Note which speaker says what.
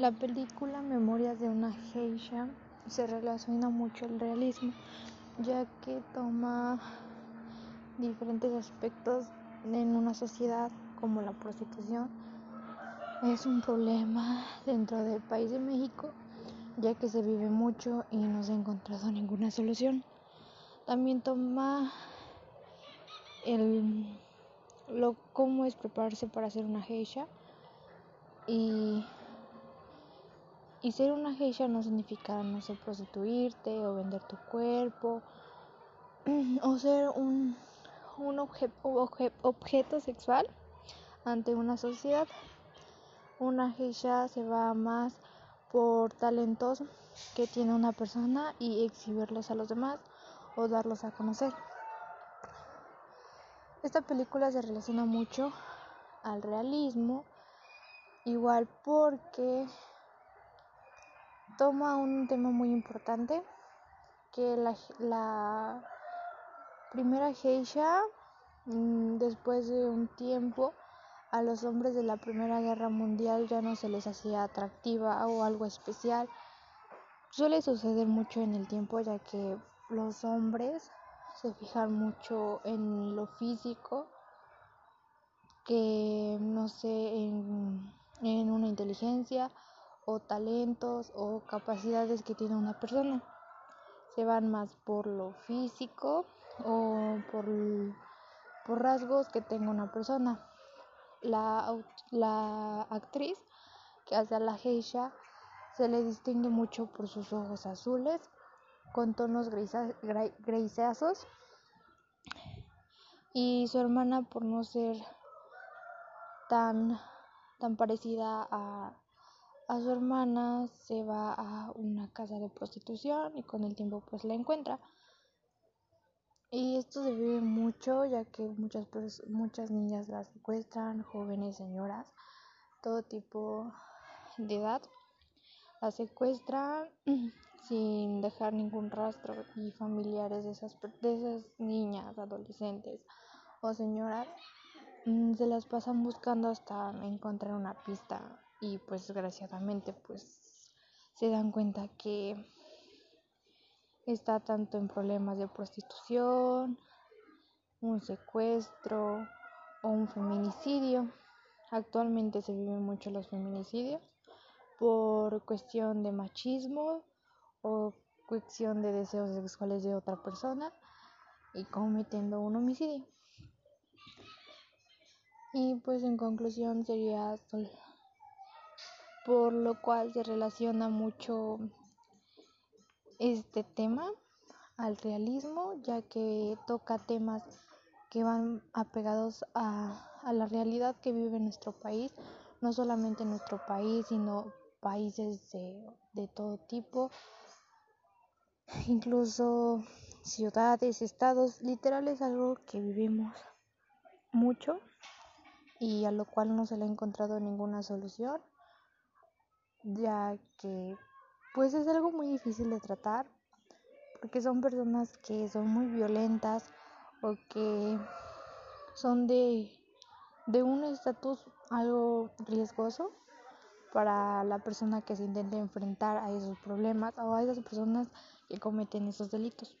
Speaker 1: La película Memorias de una geisha se relaciona mucho al realismo, ya que toma diferentes aspectos en una sociedad como la prostitución. Es un problema dentro del país de México, ya que se vive mucho y no se ha encontrado ninguna solución. También toma el lo cómo es prepararse para hacer una geisha y y ser una geisha no significa, no sé, prostituirte o vender tu cuerpo o ser un, un objeto sexual ante una sociedad. Una geisha se va más por talentos que tiene una persona y exhibirlos a los demás o darlos a conocer. Esta película se relaciona mucho al realismo, igual porque toma un tema muy importante que la, la primera geisha mm, después de un tiempo a los hombres de la primera guerra mundial ya no se les hacía atractiva o algo especial. Suele suceder mucho en el tiempo ya que los hombres se fijan mucho en lo físico que no sé en, en una inteligencia o talentos o capacidades que tiene una persona. Se van más por lo físico o por, por rasgos que tenga una persona. La, la actriz que hace a la geisha se le distingue mucho por sus ojos azules con tonos grisáceos y su hermana por no ser tan tan parecida a a su hermana se va a una casa de prostitución y con el tiempo pues la encuentra. Y esto se vive mucho ya que muchas muchas niñas las secuestran, jóvenes, señoras, todo tipo de edad las secuestran sin dejar ningún rastro y familiares de esas, de esas niñas, adolescentes o señoras mm, se las pasan buscando hasta encontrar una pista y pues desgraciadamente pues se dan cuenta que está tanto en problemas de prostitución, un secuestro o un feminicidio. Actualmente se viven mucho los feminicidios por cuestión de machismo o cuestión de deseos sexuales de otra persona y cometiendo un homicidio. Y pues en conclusión sería por lo cual se relaciona mucho este tema al realismo, ya que toca temas que van apegados a, a la realidad que vive nuestro país, no solamente nuestro país, sino países de, de todo tipo, incluso ciudades, estados, literal es algo que vivimos mucho y a lo cual no se le ha encontrado ninguna solución ya que pues es algo muy difícil de tratar porque son personas que son muy violentas o que son de, de un estatus algo riesgoso para la persona que se intente enfrentar a esos problemas o a esas personas que cometen esos delitos.